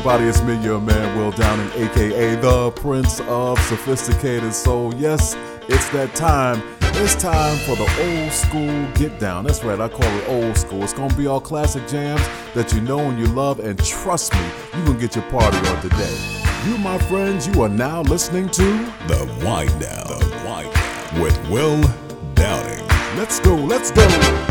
Everybody? It's me, your man, Will Downing, aka the Prince of Sophisticated Soul. Yes, it's that time. It's time for the old school get down. That's right, I call it old school. It's gonna be all classic jams that you know and you love, and trust me, you're gonna get your party on today. You, my friends, you are now listening to The Wind Down. The Wind Down with Will Downing. Let's Go, Let's Go.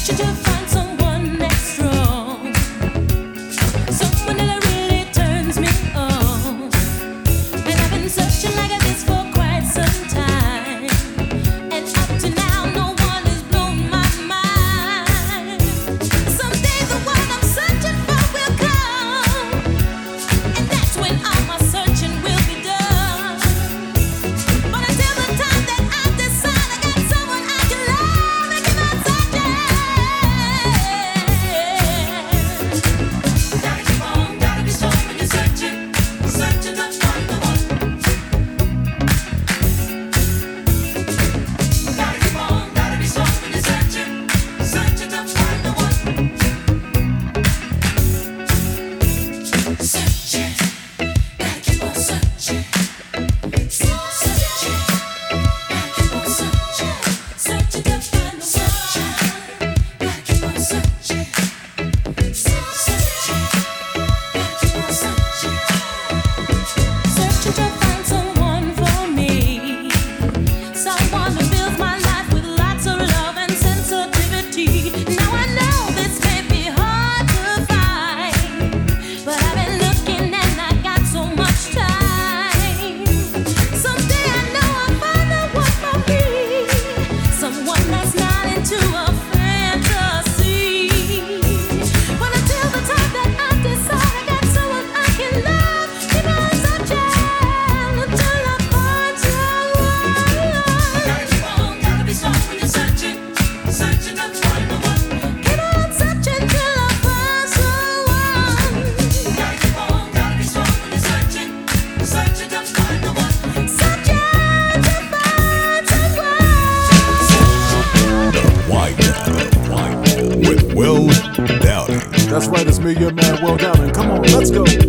such a difference. That's right, it's me, your man, Will Downing. Come on, let's go. Nothing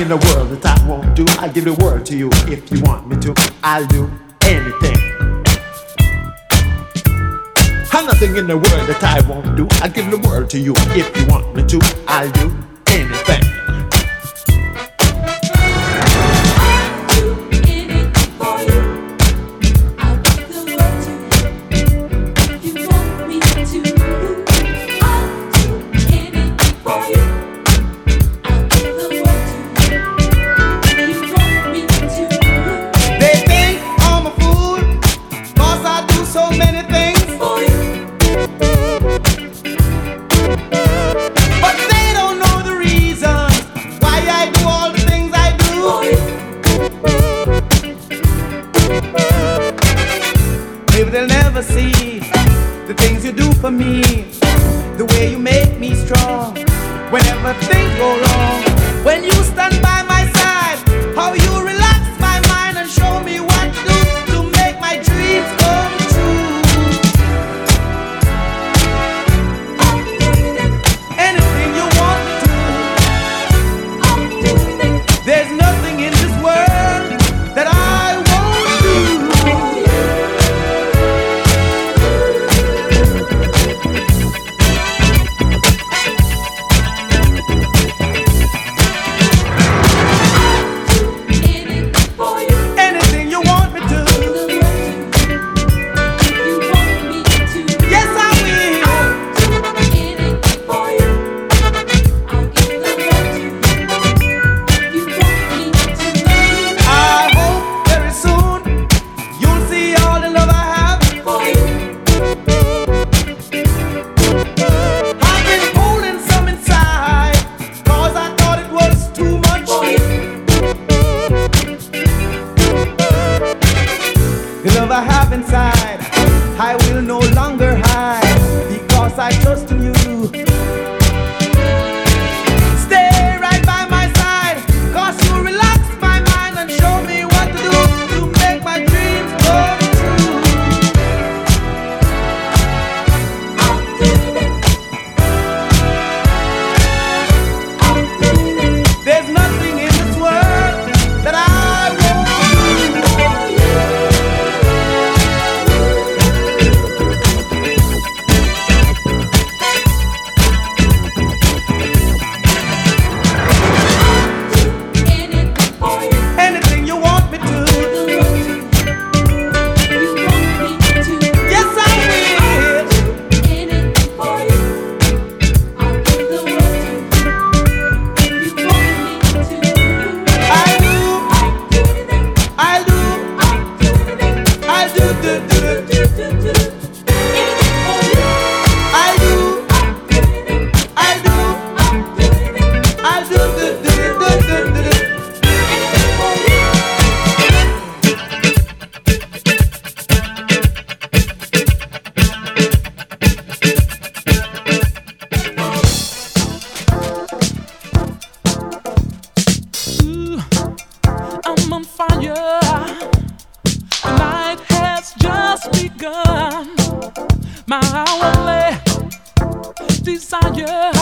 in the world that I won't do. I give the world to you if you want me to. I'll do anything. And nothing in the world that I won't do. I give the world to you if you want me to. I'll do anything. yeah.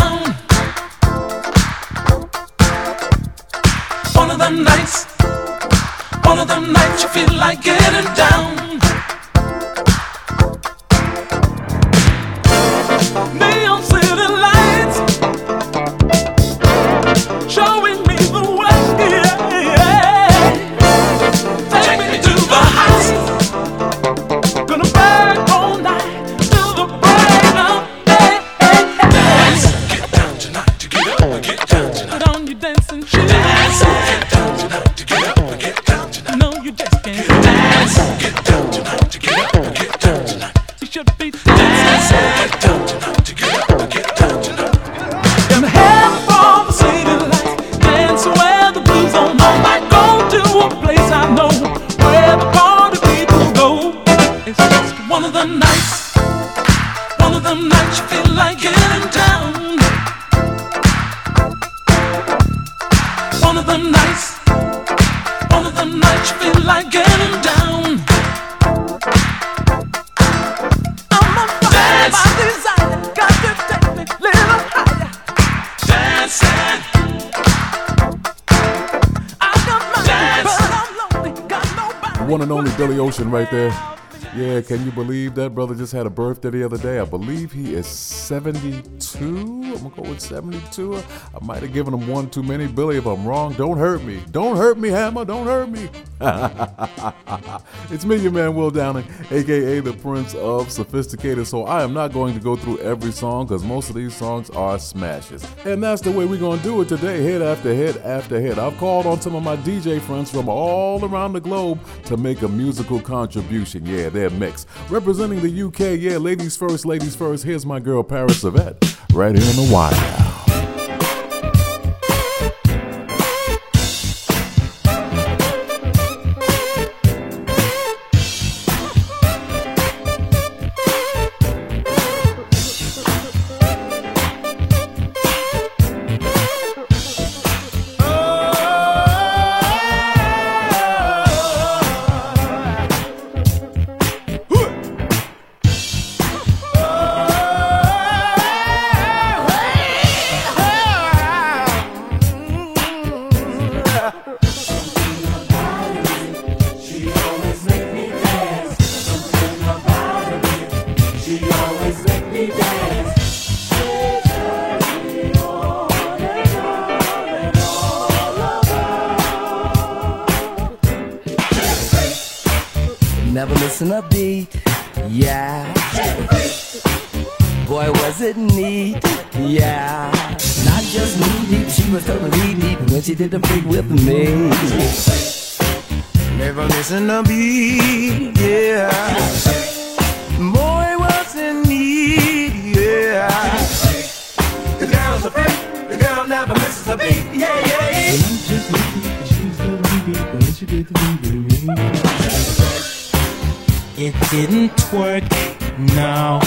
brother just had a birthday the other day? I believe he is 72 I'm gonna go with 72. I might have given him one too many. Billy, if I'm wrong, don't hurt me. Don't hurt me, Hammer. Don't hurt me. it's me, your man Will Downing, aka the Prince of Sophisticated. So I am not going to go through every song because most of these songs are smashes. And that's the way we're gonna do it today, hit after hit after hit. I've called on some of my DJ friends from all around the globe to make a musical contribution. Yeah, they're mixed. Representing the UK, yeah, ladies first, ladies first. Here's my girl Paris Cesvette, right here on the wire.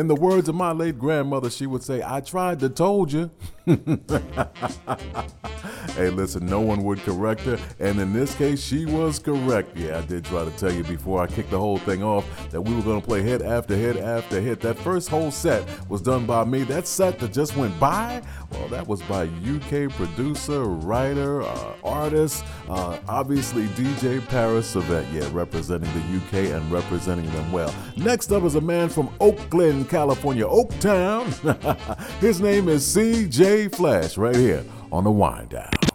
In the words of my late grandmother, she would say, I tried to told you. hey, listen, no one would correct her. And in this case, she was correct. Yeah, I did try to tell you before I kicked the whole thing off that we were going to play hit after hit after hit. That first whole set was done by me. That set that just went by, well, that was by UK producer, writer, uh, artist, uh, obviously DJ Paris Cesvette. Yeah, representing the UK and representing them well. Next up is a man from Oakland, California, Oaktown. His name is CJ Flash right here on the Wind Down.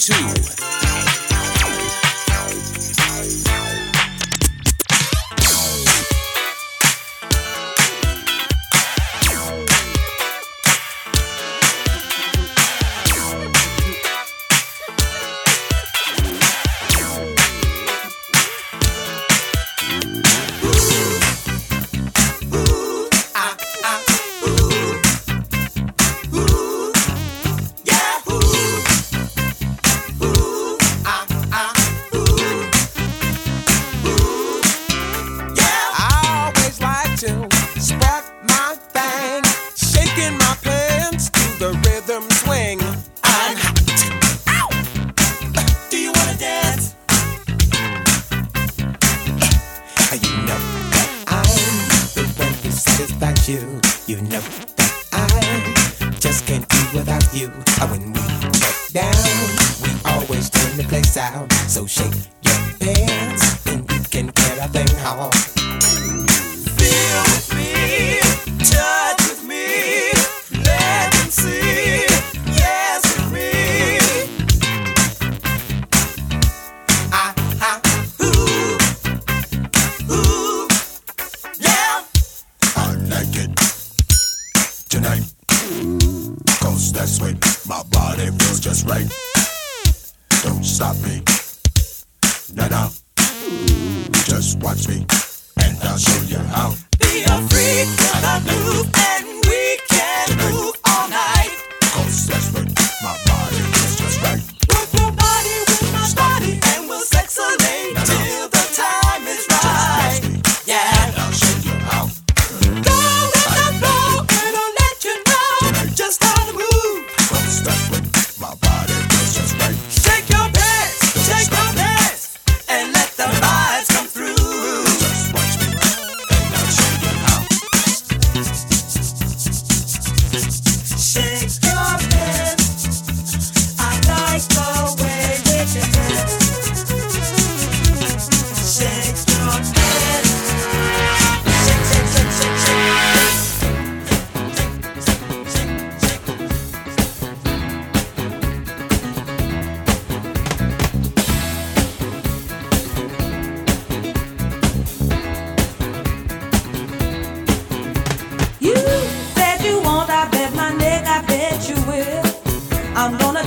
two. how you know that I'm the one who satisfies you. You know that I just can't do without you. When we get down, we always turn the place out. So shake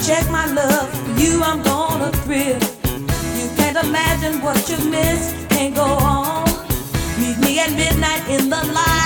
check my love. You, I'm gonna thrill. You can't imagine what you miss. Can't go on. Meet me at midnight in the light.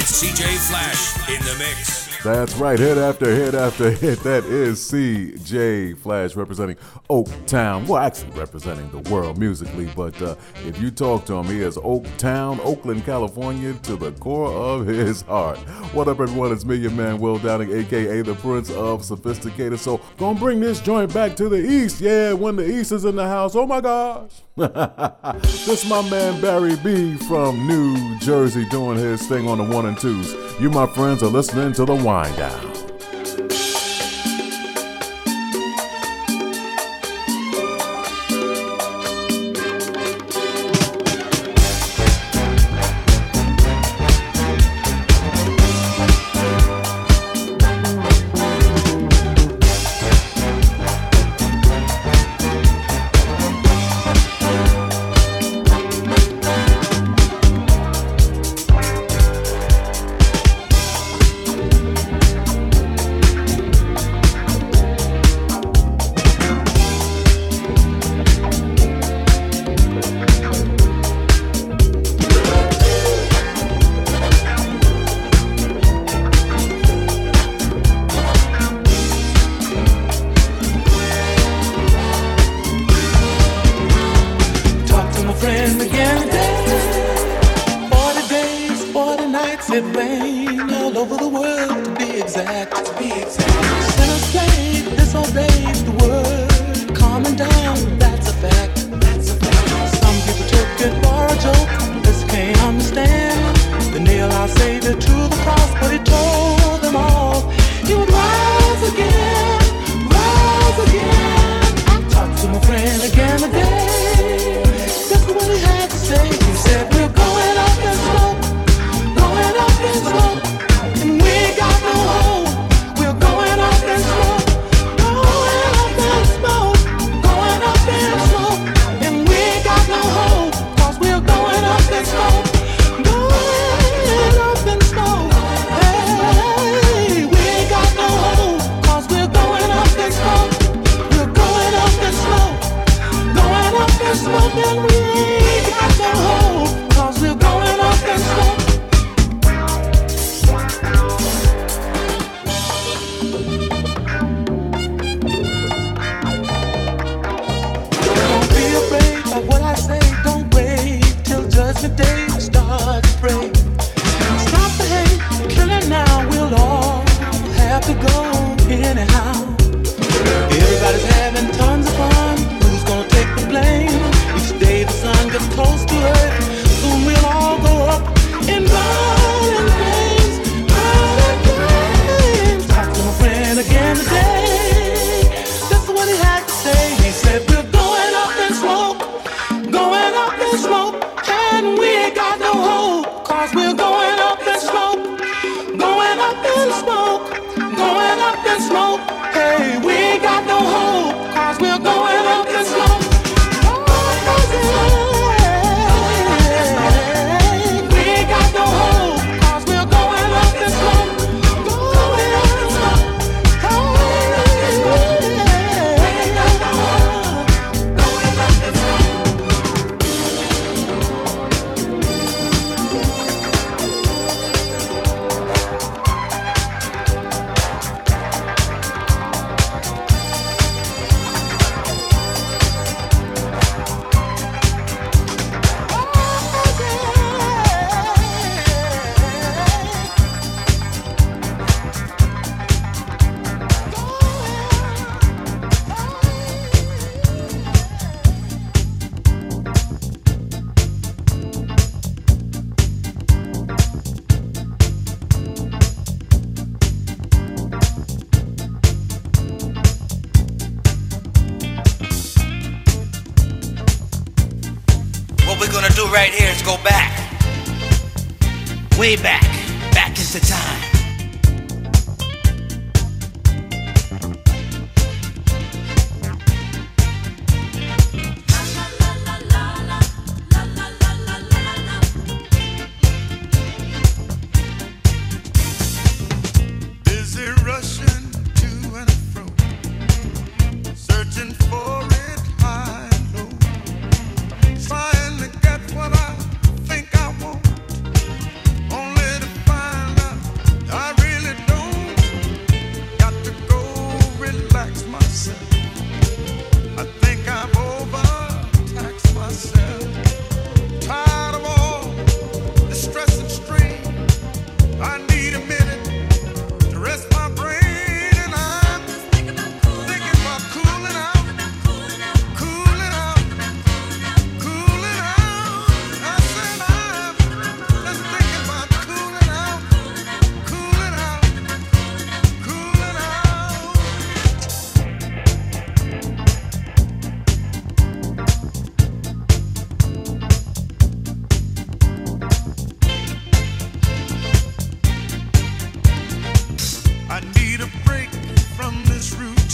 It's CJ Flash in the mix. That's right, hit after hit after hit. That is CJ Flash representing Oak Town. Well, actually representing the world musically, but uh, if you talk to him, he is Oaktown, Oakland, California, to the core of his heart. What up, everyone? It's Million Man Will Downing, aka the Prince of Sophisticated. So, gonna bring this joint back to the East. Yeah, when the East is in the house. Oh my gosh. this my man Barry B from New Jersey doing his thing on the one and twos. You, my friends, are listening to the wind down.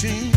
This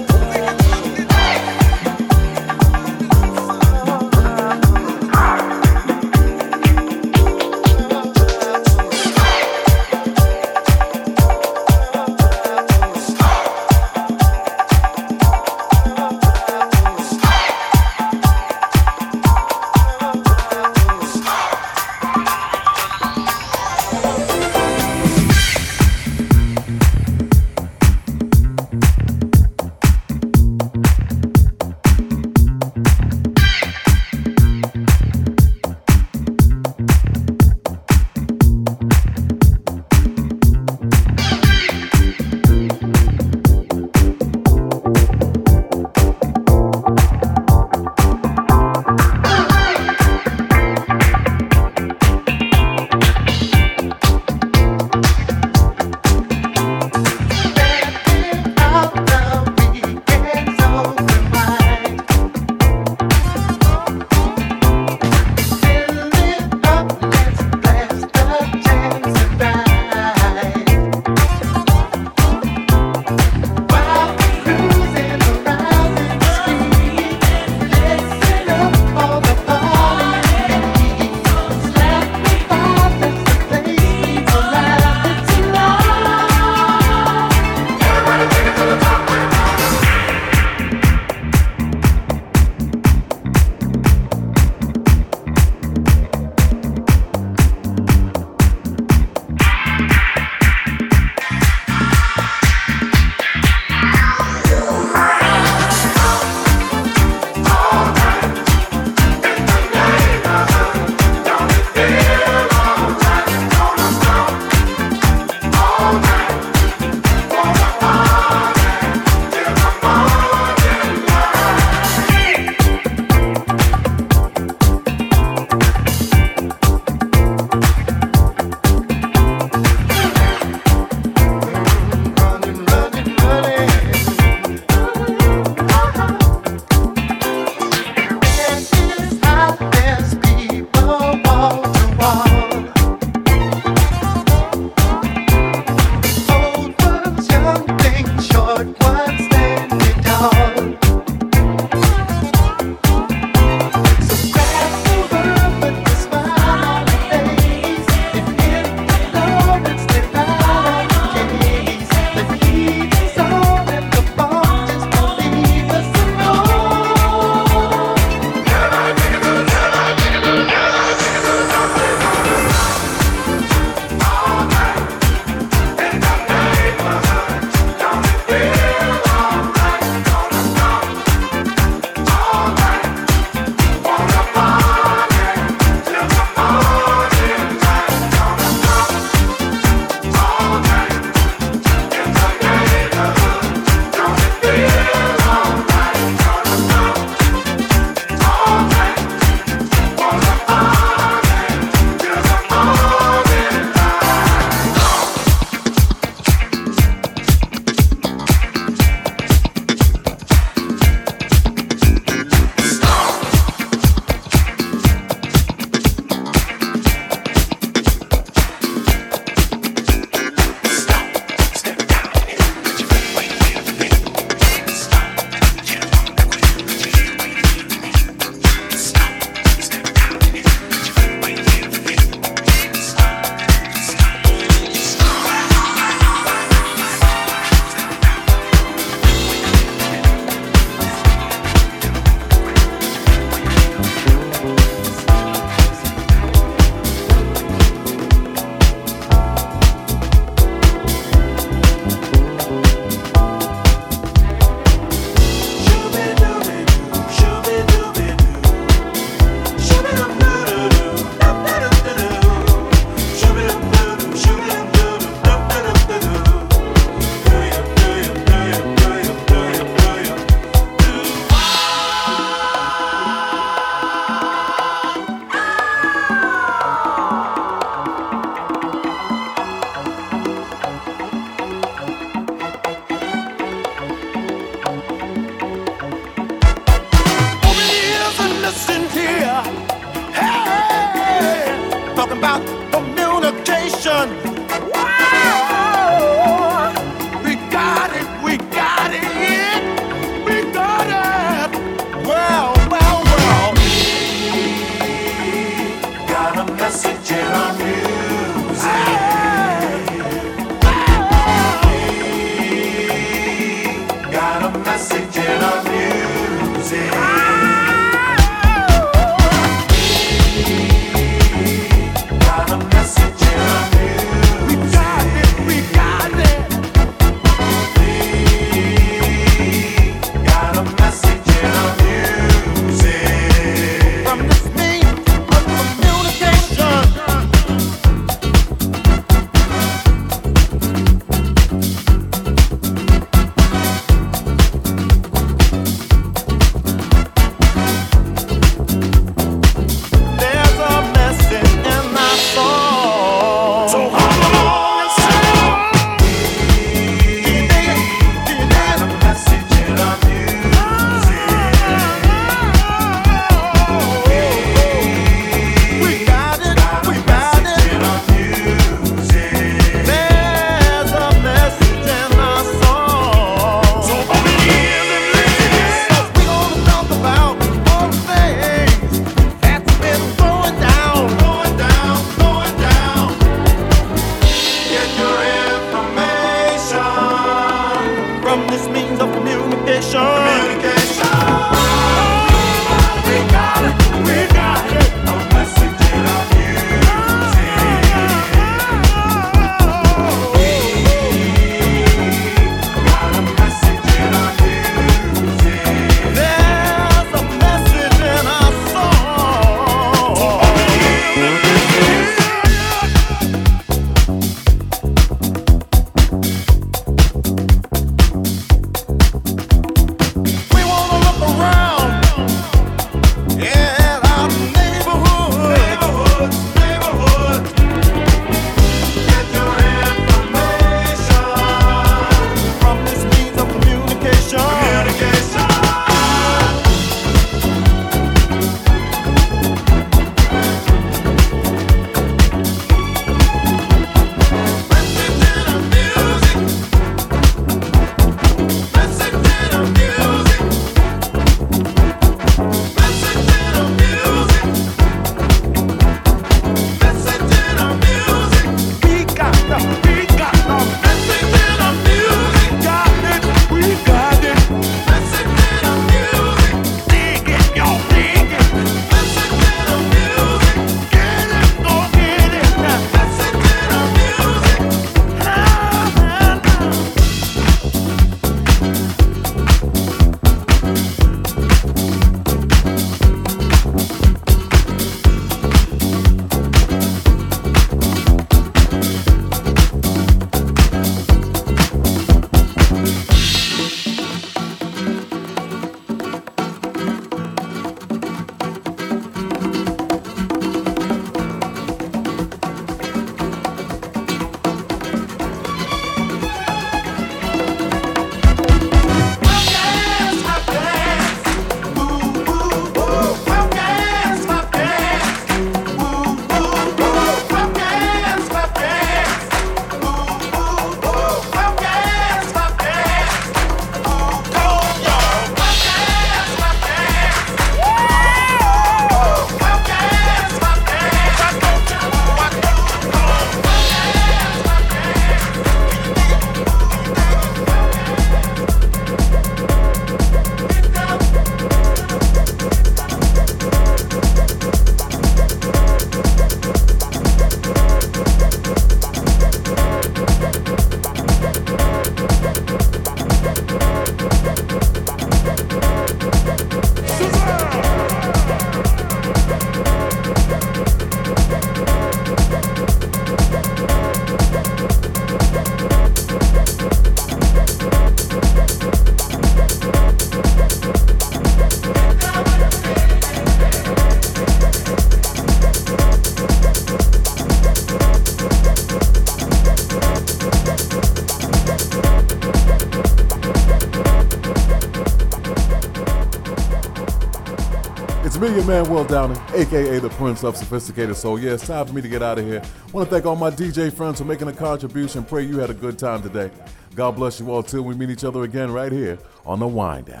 man, Will Downing, aka the Prince of Sophisticated Soul. Yeah, it's time for me to get out of here. I want to thank all my DJ friends for making a contribution. Pray you had a good time today. God bless you all till we meet each other again right here on the Wind Down.